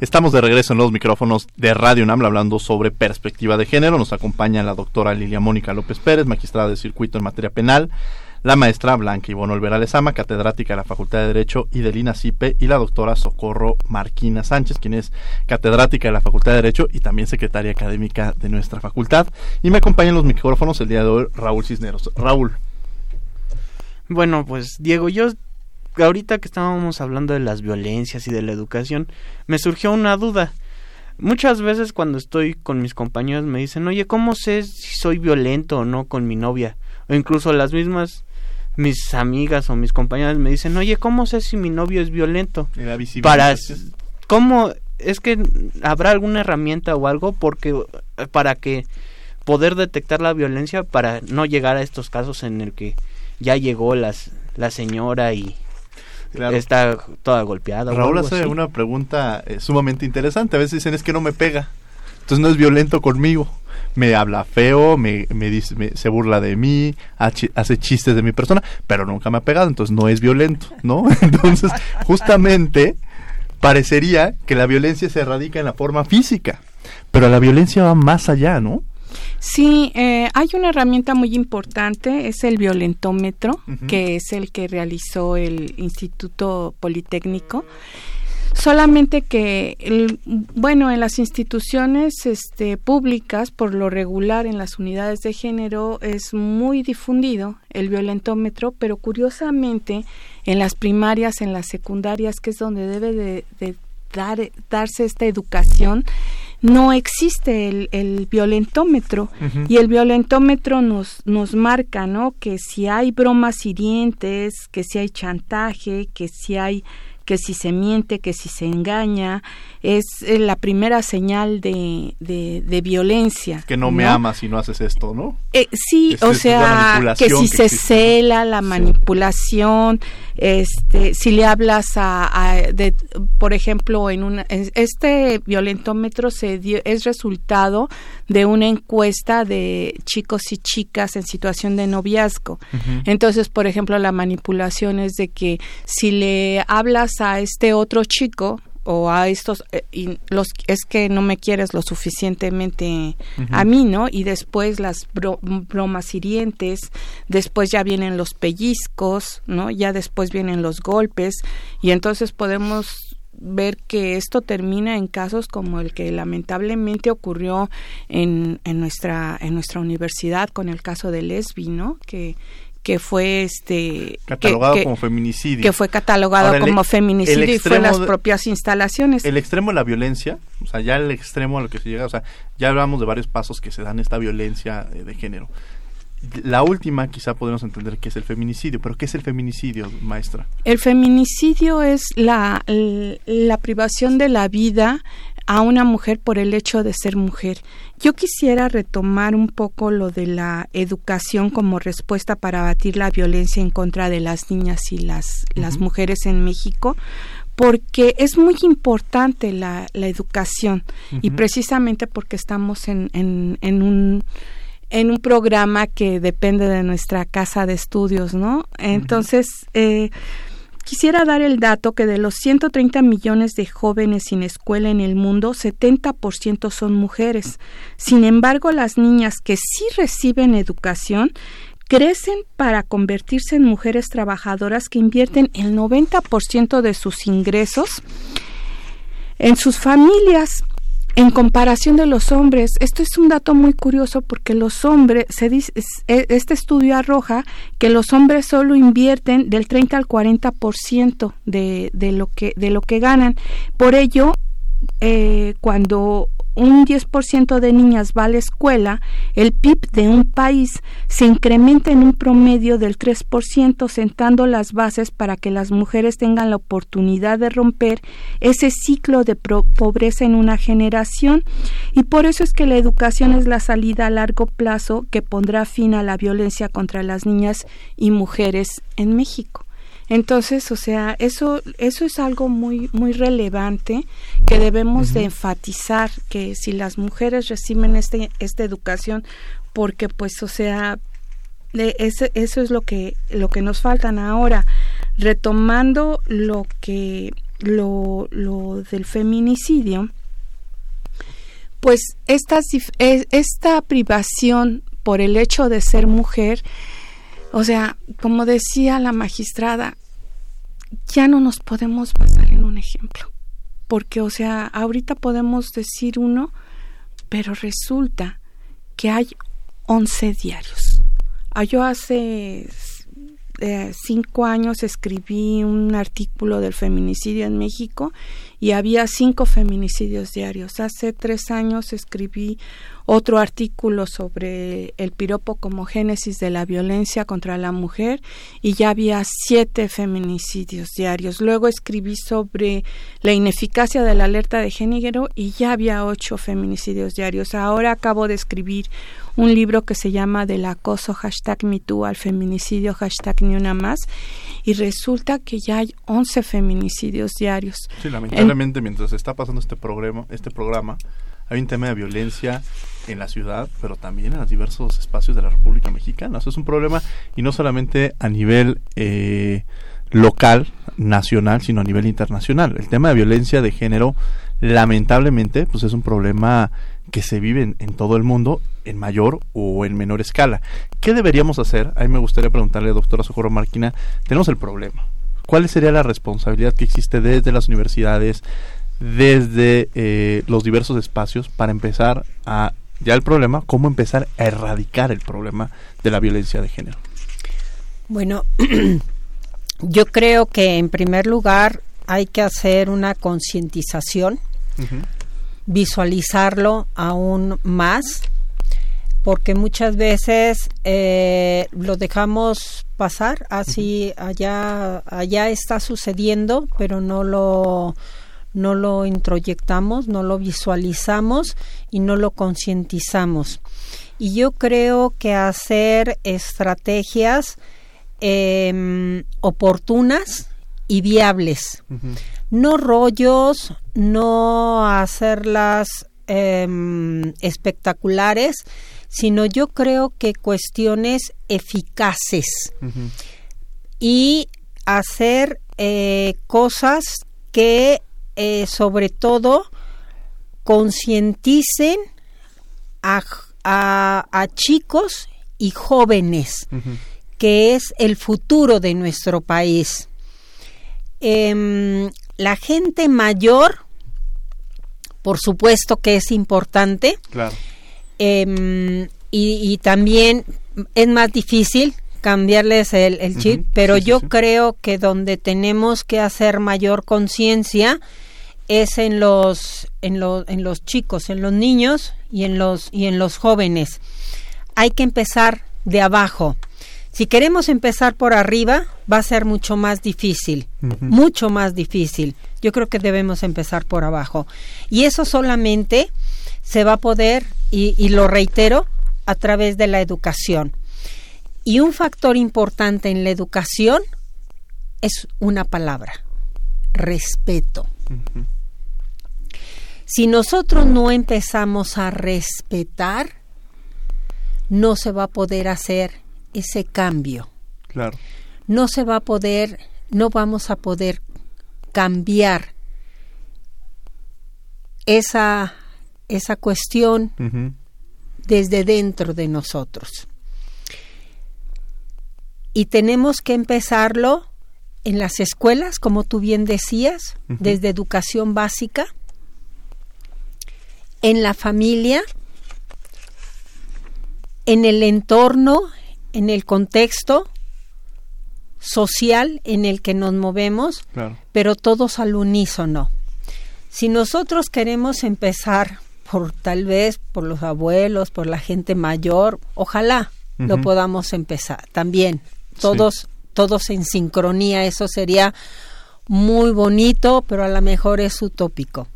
Estamos de regreso en los micrófonos de Radio UNAM hablando sobre perspectiva de género. Nos acompaña la doctora Lilia Mónica López Pérez, magistrada de circuito en materia penal, la maestra Blanca Ivonne Olvera Lezama, catedrática de la Facultad de Derecho y del INACIPE, y la doctora Socorro Marquina Sánchez, quien es catedrática de la Facultad de Derecho y también secretaria académica de nuestra facultad. Y me acompañan los micrófonos el día de hoy Raúl Cisneros. Raúl. Bueno, pues Diego, yo ahorita que estábamos hablando de las violencias y de la educación, me surgió una duda. Muchas veces cuando estoy con mis compañeros me dicen, oye, ¿cómo sé si soy violento o no con mi novia? O incluso las mismas, mis amigas o mis compañeras me dicen, oye, ¿cómo sé si mi novio es violento? Para, ¿cómo? Es que habrá alguna herramienta o algo porque para que poder detectar la violencia para no llegar a estos casos en el que ya llegó las, la señora y está toda golpeada. Raúl hace una pregunta eh, sumamente interesante. A veces dicen es que no me pega, entonces no es violento conmigo. Me habla feo, me, me dice, se burla de mí, hace chistes de mi persona, pero nunca me ha pegado, entonces no es violento, ¿no? <laughs> Entonces, justamente parecería que la violencia se radica en la forma física, pero la violencia va más allá, ¿no? Sí, eh, hay una herramienta muy importante, es el violentómetro, que es el que realizó el Instituto Politécnico. Solamente que, el, bueno, en las instituciones este, públicas, por lo regular en las unidades de género, es muy difundido el violentómetro, pero curiosamente en las primarias, en las secundarias, que es donde debe de, dar, darse esta educación, no existe el, el violentómetro y el violentómetro nos, nos marca, ¿no? Que si hay bromas hirientes, que si hay chantaje, que si hay que si se miente, que si se engaña, es eh, la primera señal de, de, violencia. Que no, me amas si no haces esto, ¿no? Eh, sí, o sea, que si se cela, la manipulación, este, si le hablas a, de, por ejemplo, en una, este violentómetro se dio, es resultado de una encuesta de chicos y chicas en situación de noviazgo. Entonces, por ejemplo, la manipulación es de que si le hablas a este otro chico, o a estos eh, y los es que no me quieres lo suficientemente a mí no y después las bromas hirientes después ya vienen los pellizcos no ya después vienen los golpes y entonces podemos ver que esto termina en casos como el que lamentablemente ocurrió en, en nuestra en nuestra universidad con el caso de Lesbi no que que fue este catalogado como feminicidio. que fue catalogado como feminicidio y fue en las propias instalaciones. El extremo de la violencia o sea ya el extremo a lo que se llega o sea ya hablamos de varios pasos que se dan esta violencia de, género la última quizá podemos entender que es el feminicidio, pero ¿qué es el feminicidio, maestra? El feminicidio es la, la privación de la vida a una mujer por el hecho de ser mujer. Yo quisiera retomar un poco lo de la educación como respuesta para abatir la violencia en contra de las niñas y las, las mujeres en México, porque es muy importante la, la educación y precisamente porque estamos en, en, en un en un programa que depende de nuestra casa de estudios, ¿no? Entonces, eh, Quisiera dar el dato que de los 130 millones de jóvenes sin escuela en el mundo, 70% son mujeres. Sin embargo, las niñas que sí reciben educación crecen para convertirse en mujeres trabajadoras que invierten el 90% de sus ingresos en sus familias en comparación de los hombres, esto es un dato muy curioso porque los hombres, se dice, e, este estudio arroja que los hombres solo invierten del 30 al 40% de, de, lo que, de lo que ganan. Por ello, eh, cuando un 10% de niñas va a la escuela, el PIB de un país se incrementa en un promedio del 3%, sentando las bases para que las mujeres tengan la oportunidad de romper ese ciclo de pobreza en una generación. Y por eso es que la educación es la salida a largo plazo que pondrá fin a la violencia contra las niñas y mujeres en México. Entonces, o sea, eso, eso es algo muy, muy relevante que debemos de enfatizar, que si las mujeres reciben este, esta educación, porque pues, o sea, eso, eso es lo que, lo que nos faltan ahora. Retomando lo que, lo, lo del feminicidio, pues esta, esta privación por el hecho de ser mujer O sea, como decía la magistrada, ya no nos podemos basar en un ejemplo. Porque, o sea, ahorita podemos decir uno, pero resulta que hay 11 diarios. Ah, yo hace eh, cinco años escribí un artículo del feminicidio en México y había cinco feminicidios diarios. Hace tres años escribí otro artículo sobre el piropo como génesis de la violencia contra la mujer y ya había siete feminicidios diarios. Luego escribí sobre la ineficacia de la alerta de género y ya había ocho feminicidios diarios. Ahora acabo de escribir un libro que se llama Del acoso hashtag MeToo al feminicidio hashtag ni una más y resulta que ya hay once feminicidios diarios. Sí, lamentablemente mientras está pasando este programa, este programa hay un tema de violencia en la ciudad, pero también en los diversos espacios de la República Mexicana. Eso es un problema y no solamente a nivel eh, local, nacional, sino a nivel internacional. El tema de violencia de género, lamentablemente, pues es un problema que se vive en, en, todo el mundo en mayor o en menor escala. ¿Qué deberíamos hacer? A mí me gustaría preguntarle, doctora Socorro Marquina, tenemos el problema. ¿Cuál sería la responsabilidad que existe desde las universidades, desde eh, los diversos espacios para empezar a ya el problema, cómo empezar a erradicar el problema de la violencia de género. Bueno, <clears throat> yo creo que en primer lugar hay que hacer una concientización, visualizarlo aún más, porque muchas veces eh, lo dejamos pasar, así allá allá está sucediendo, pero no lo no lo introyectamos, no lo visualizamos y no lo concientizamos. Y yo creo que hacer estrategias em, oportunas y viables. No rollos, no hacerlas em, espectaculares, sino yo creo que cuestiones eficaces. Y hacer eh, cosas que eh, sobre todo concienticen a, a, chicos y jóvenes, que es el futuro de nuestro país. Em, la gente mayor, por supuesto que es importante. Em, y, también es más difícil cambiarles el, chip, pero yo creo que donde tenemos que hacer mayor conciencia es en los, en, en los chicos, en los niños y en los, y en los jóvenes. Hay que empezar de abajo. Si queremos empezar por arriba, va a ser mucho más difícil, mucho más difícil. Yo creo que debemos empezar por abajo. Y eso solamente se va a poder, y, y lo reitero, a través de la educación. Y un factor importante en la educación es una palabra, respeto. Si nosotros no empezamos a respetar, no se va a poder hacer ese cambio. Claro. No se va a poder, no vamos a poder cambiar esa, esa cuestión desde dentro de nosotros. Y tenemos que empezarlo en las escuelas, como tú bien decías, desde educación básica, en la familia, en el entorno, en el contexto social en el que nos movemos, pero todos al unísono. Si nosotros queremos empezar por tal vez por los abuelos, por la gente mayor, ojalá lo podamos empezar también. Todos todos en sincronía, eso sería muy bonito, pero a lo mejor es utópico.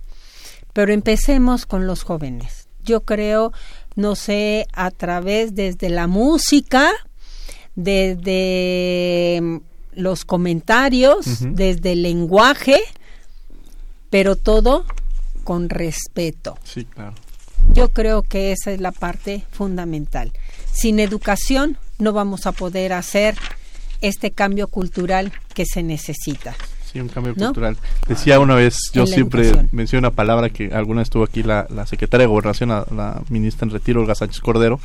Pero empecemos con los jóvenes. Yo creo, no sé, a través desde la música, desde mm, los comentarios, desde el lenguaje, pero todo con respeto. Sí, claro. Yo creo que esa es la parte fundamental. Sin educación no vamos a poder hacer este cambio cultural que se necesita. Sí, un cambio cultural. Decía una vez, yo siempre menciono una palabra que alguna vez estuvo aquí la, la secretaria de Gobernación, la, ministra en retiro, Olga Sánchez Cordero,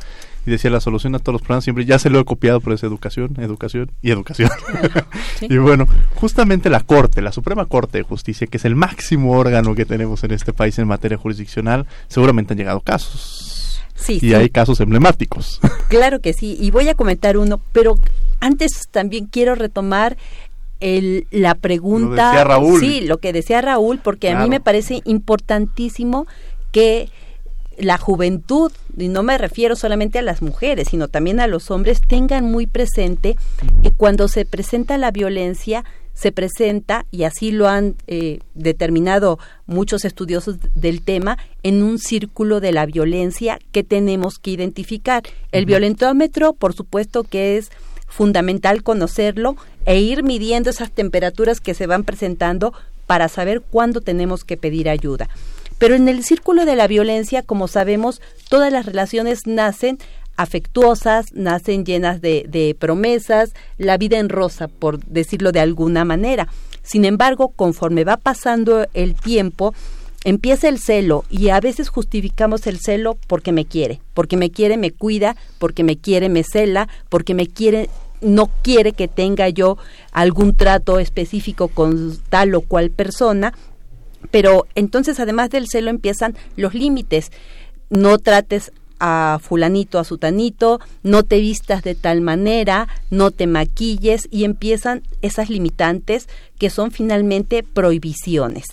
y decía la solución a todos los problemas siempre, ya se lo he copiado, pero es educación, educación y educación. <laughs> y bueno, justamente la Corte, la Suprema Corte de Justicia, que es el máximo órgano que tenemos en este país en materia jurisdiccional, seguramente han llegado casos. Sí, y hay casos emblemáticos. Claro que sí, y voy a comentar uno, pero antes también quiero retomar el, la pregunta. Lo Raúl. Sí, lo que decía Raúl, porque a mí me parece importantísimo que la juventud, y no me refiero solamente a las mujeres, sino también a los hombres, tengan muy presente que cuando se presenta la violencia, se presenta, y así lo han eh, determinado muchos estudiosos del tema, en un círculo de la violencia que tenemos que identificar. El violentómetro, por supuesto que es fundamental conocerlo e ir midiendo esas temperaturas que se van presentando para saber cuándo tenemos que pedir ayuda. Pero en el círculo de la violencia, como sabemos, todas las relaciones nacen afectuosas, nacen llenas de, promesas, la vida en rosa, por decirlo de alguna manera. Sin embargo, conforme va pasando el tiempo, empieza el celo y a veces justificamos el celo porque me quiere, porque me quiere, me cuida, porque me quiere, me cela, porque me quiere, no quiere que tenga yo algún trato específico con tal o cual persona, pero entonces además del celo empiezan los límites. No trates a fulanito, a sutanito, no te vistas de tal manera, no te maquilles y empiezan esas limitantes que son finalmente prohibiciones.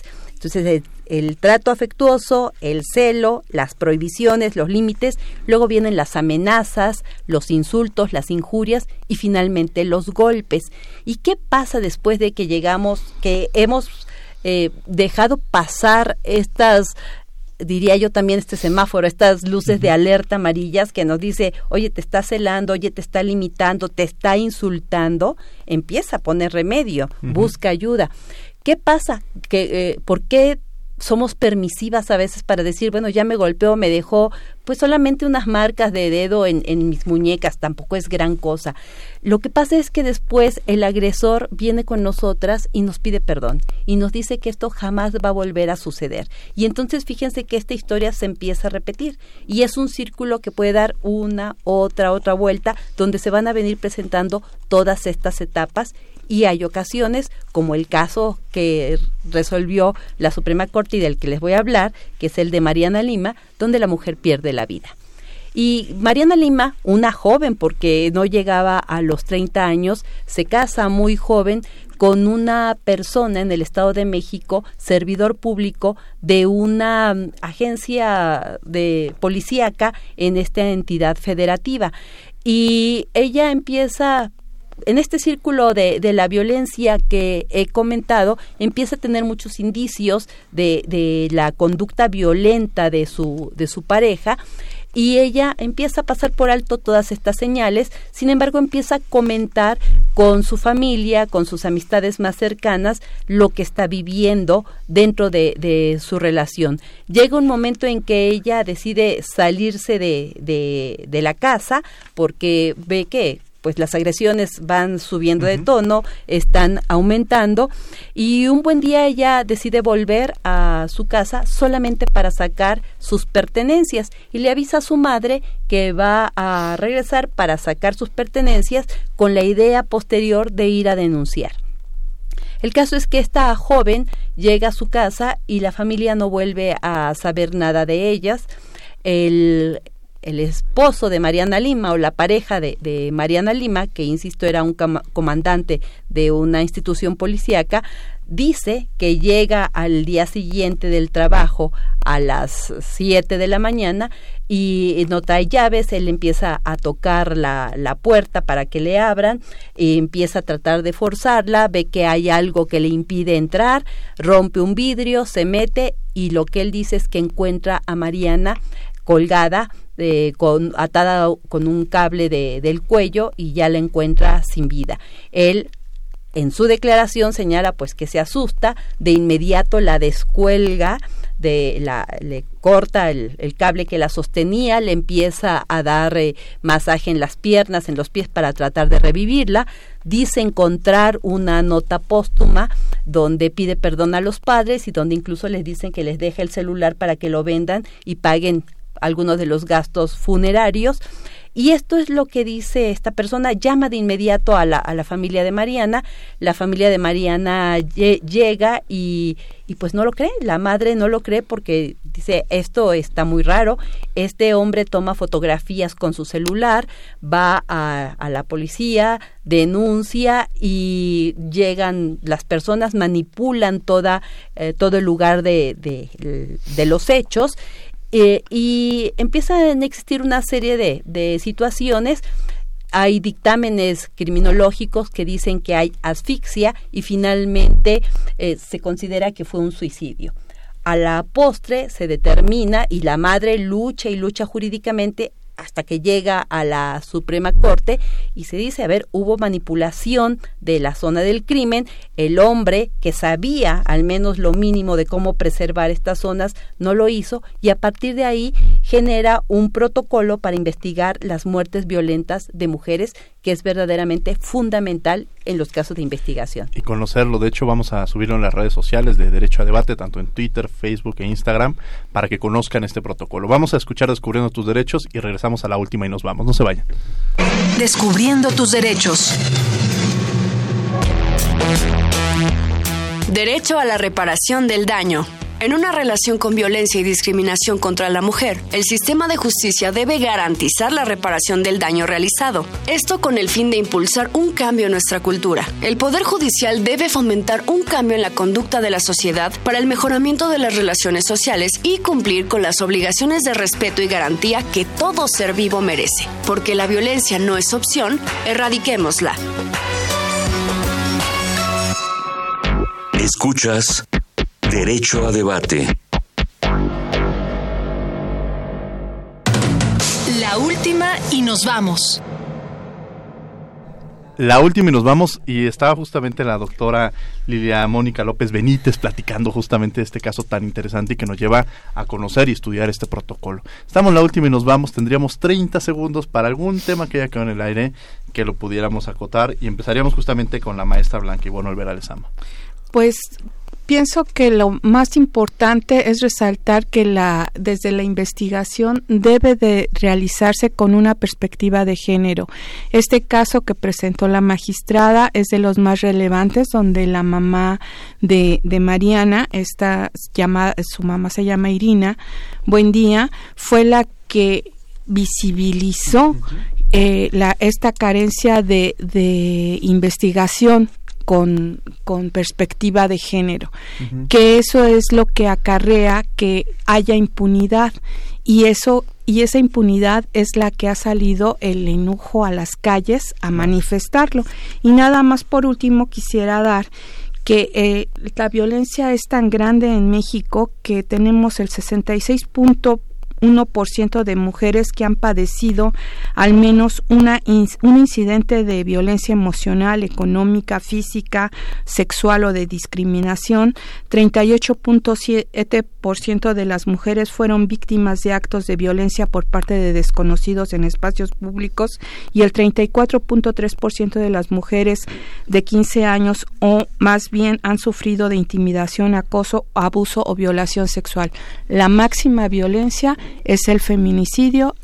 Entonces, el, trato afectuoso, el celo, las prohibiciones, los límites, luego vienen las amenazas, los insultos, las injurias y finalmente los golpes. ¿Y qué pasa después de que llegamos, que hemos eh, dejado pasar estas diría yo también este semáforo, estas luces de alerta amarillas que nos dice, oye, te está celando, oye, te está limitando, te está insultando, empieza a poner remedio, busca ayuda. ¿Qué pasa? ¿Que, eh, ¿Por qué somos permisivas a veces para decir, bueno, ya me golpeó, me dejó, pues solamente unas marcas de dedo en, en, mis muñecas, tampoco es gran cosa. Lo que pasa es que después el agresor viene con nosotras y nos pide perdón y nos dice que esto jamás va a volver a suceder. Y entonces fíjense que esta historia se empieza a repetir y es un círculo que puede dar una, otra, otra vuelta donde se van a venir presentando todas estas etapas y hay ocasiones, como el caso que resolvió la Suprema Corte y del que les voy a hablar, que es el de Mariana Lima, donde la mujer pierde la vida. Y Mariana Lima, una joven, porque no llegaba a los 30 años, se casa muy joven con una persona en el Estado de México, servidor público de una mm, agencia de policíaca en esta entidad federativa. Y ella empieza en este círculo de, de, la violencia que he comentado, empieza a tener muchos indicios de, de la conducta violenta de su, de su pareja y ella empieza a pasar por alto todas estas señales, sin embargo empieza a comentar con su familia, con sus amistades más cercanas, lo que está viviendo dentro de, de su relación. Llega un momento en que ella decide salirse de, de, de la casa porque ve que pues las agresiones van subiendo de tono, están aumentando y un buen día ella decide volver a su casa solamente para sacar sus pertenencias y le avisa a su madre que va a regresar para sacar sus pertenencias con la idea posterior de ir a denunciar. El caso es que esta joven llega a su casa y la familia no vuelve a saber nada de ellas. El, el esposo de Mariana Lima o la pareja de, Mariana Lima, que insisto era un comandante de una institución policíaca, dice que llega al día siguiente del trabajo a las 7 de la mañana y no trae llaves, él empieza a tocar la, la, puerta para que le abran, y empieza a tratar de forzarla, ve que hay algo que le impide entrar, rompe un vidrio, se mete y lo que él dice es que encuentra a Mariana colgada con, atada con un cable de, del cuello y ya la encuentra sin vida. Él en su declaración señala pues que se asusta, de inmediato la descuelga, de la, le corta el, cable que la sostenía, le empieza a dar eh, masaje en las piernas, en los pies para tratar de revivirla, dice encontrar una nota póstuma donde pide perdón a los padres y donde incluso les dicen que les deje el celular para que lo vendan y paguen algunos de los gastos funerarios. Y esto es lo que dice esta persona, llama de inmediato a la, a la familia de Mariana, la familia de Mariana llega y, y pues no lo cree, la madre no lo cree porque dice, esto está muy raro, este hombre toma fotografías con su celular, va a, la policía, denuncia y llegan las personas, manipulan toda, eh, todo el lugar de, de los hechos eh, y empiezan a existir una serie de, de situaciones hay dictámenes criminológicos que dicen que hay asfixia y finalmente eh, se considera que fue un suicidio. A la postre se determina y la madre lucha y lucha jurídicamente hasta que llega a la Suprema Corte y se dice, a ver, hubo manipulación de la zona del crimen, el hombre que sabía al menos lo mínimo de cómo preservar estas zonas no lo hizo y a partir de ahí genera un protocolo para investigar las muertes violentas de mujeres que es verdaderamente fundamental en los casos de investigación. Y conocerlo, de hecho vamos a subirlo en las redes sociales de Derecho a Debate, tanto en Twitter, Facebook e Instagram, para que conozcan este protocolo. Vamos a escuchar Descubriendo tus derechos y regresamos a la última y nos vamos, no se vayan. Descubriendo tus derechos. Derecho a la reparación del daño. En una relación con violencia y discriminación contra la mujer, el sistema de justicia debe garantizar la reparación del daño realizado. Esto con el fin de impulsar un cambio en nuestra cultura. El Poder Judicial debe fomentar un cambio en la conducta de la sociedad para el mejoramiento de las relaciones sociales y cumplir con las obligaciones de respeto y garantía que todo ser vivo merece. Porque la violencia no es opción, erradiquémosla. Escuchas Derecho a debate. La última y nos vamos. La última y nos vamos y estaba justamente la doctora Lilia Mónica López Benítez platicando justamente de este caso tan interesante y que nos lleva a conocer y estudiar este protocolo. Estamos en la última y nos vamos, tendríamos 30 segundos para algún tema que haya quedado en el aire que lo pudiéramos acotar y empezaríamos justamente con la maestra Blanca y bueno, Olvera Lezama. Pues pienso que lo más importante es resaltar que la desde la investigación debe de realizarse con una perspectiva de género. Este caso que presentó la magistrada es de los más relevantes donde la mamá de, de Mariana, esta llamada, su mamá se llama Irina, buen día, fue la que visibilizó eh, la, esta carencia de, de investigación con, con perspectiva de género, que eso es lo que acarrea que haya impunidad. Y eso y esa impunidad es la que ha salido el enojo a las calles a manifestarlo. Y nada más por último quisiera dar que eh, la violencia es tan grande en México que tenemos el 66 1% de mujeres que han padecido al menos una un incidente de violencia emocional, económica, física, sexual o de discriminación. 38.7% de las mujeres fueron víctimas de actos de violencia por parte de desconocidos en espacios públicos y el 34.3% de las mujeres de 15 años o más bien han sufrido de intimidación, acoso, abuso o violación sexual. La máxima violencia es el feminicidio,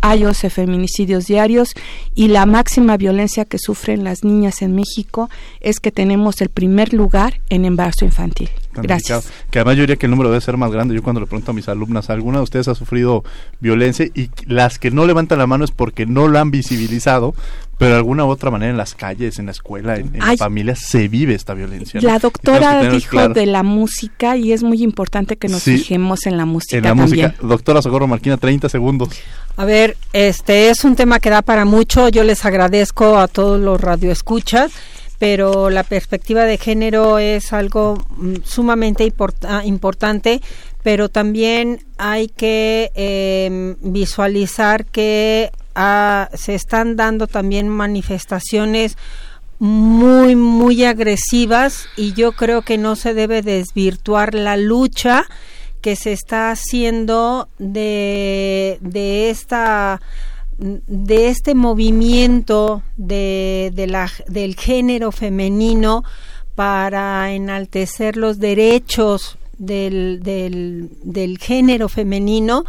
hay 11 feminicidios diarios y la máxima violencia que sufren las niñas en México es que tenemos el primer lugar en embarazo infantil. Gracias. Que además yo diría que el número debe ser más grande. Yo cuando le pregunto a mis alumnas, ¿alguna de ustedes ha sufrido violencia? Y las que no levantan la mano es porque no lo han visibilizado, pero de alguna u otra manera en las calles, en la escuela, en, en familias se vive esta violencia. La doctora dijo de la música y es muy importante que nos fijemos en la música. En la música. Doctora Socorro Marquina, 30 segundos. A ver, este es un tema que da para mucho. Yo les agradezco a todos los radioescuchas pero la perspectiva de género es algo mm, sumamente ah, importante, pero también hay que em, visualizar que ah, se están dando también manifestaciones muy, muy agresivas y yo creo que no se debe desvirtuar la lucha que se está haciendo de, de esta de este movimiento de, del género femenino para enaltecer los derechos del, del género femenino,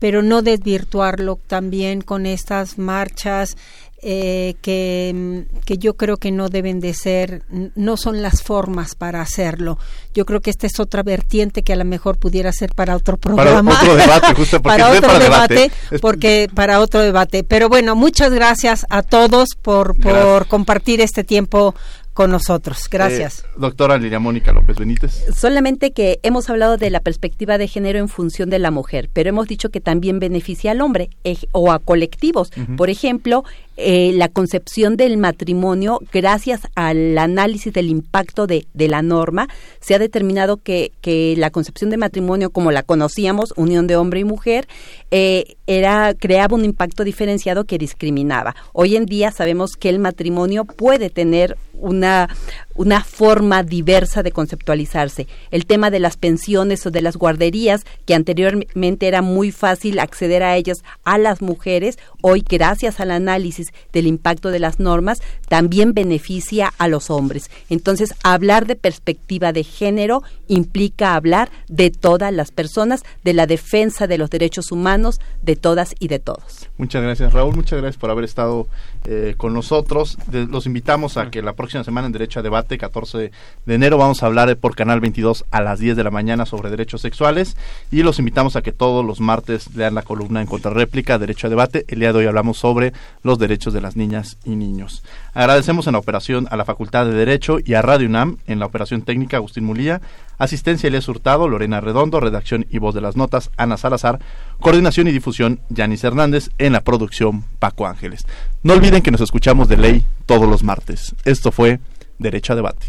pero no desvirtuarlo también con estas marchas eh, que, que, yo creo que no deben de ser, no son las formas para hacerlo. Yo creo que esta es otra vertiente que a lo mejor pudiera ser para otro programa. Para otro debate, justo porque <laughs> para otro debate, porque para otro debate. Pero bueno, muchas gracias a todos por, por compartir este tiempo con nosotros. Gracias. Eh, doctora Lidia Mónica López Benítez. Solamente que hemos hablado de la perspectiva de género en función de la mujer, pero hemos dicho que también beneficia al hombre o a colectivos. Por ejemplo, eh, la concepción del matrimonio, gracias al análisis del impacto de, de la norma, se ha determinado que, que, la concepción de matrimonio, como la conocíamos, unión de hombre y mujer, eh, era creaba un impacto diferenciado que discriminaba. Hoy en día sabemos que el matrimonio puede tener una, una forma diversa de conceptualizarse. El tema de las pensiones o de las guarderías, que anteriormente era muy fácil acceder a ellas a las mujeres, hoy gracias al análisis del impacto de las normas, también beneficia a los hombres. Entonces, hablar de perspectiva de género implica hablar de todas las personas, de la defensa de los derechos humanos de todas y de todos. Muchas gracias, Raúl. Muchas gracias por haber estado eh, con nosotros. los invitamos a que la próxima semana en Derecho a Debate, 14 de enero, vamos a hablar por Canal 22 a las 10 de la mañana sobre derechos sexuales y los invitamos a que todos los martes lean la columna en contrarréplica, Derecho a Debate. El día de hoy hablamos sobre los derechos de las niñas y niños. Agradecemos en la operación a la Facultad de Derecho y a Radio UNAM, en la operación técnica Agustín Mulía, asistencia Elías Hurtado, Lorena Redondo, redacción y voz de las notas Ana Salazar, coordinación y difusión Yanis Hernández, en la producción Paco Ángeles. No olviden que nos escuchamos de ley todos los martes. Esto fue Derecho a Debate.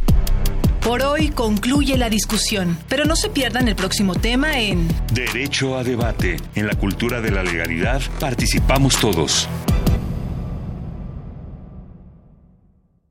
Por hoy concluye la discusión, pero no se pierdan el próximo tema en Derecho a Debate. En la cultura de la legalidad participamos todos.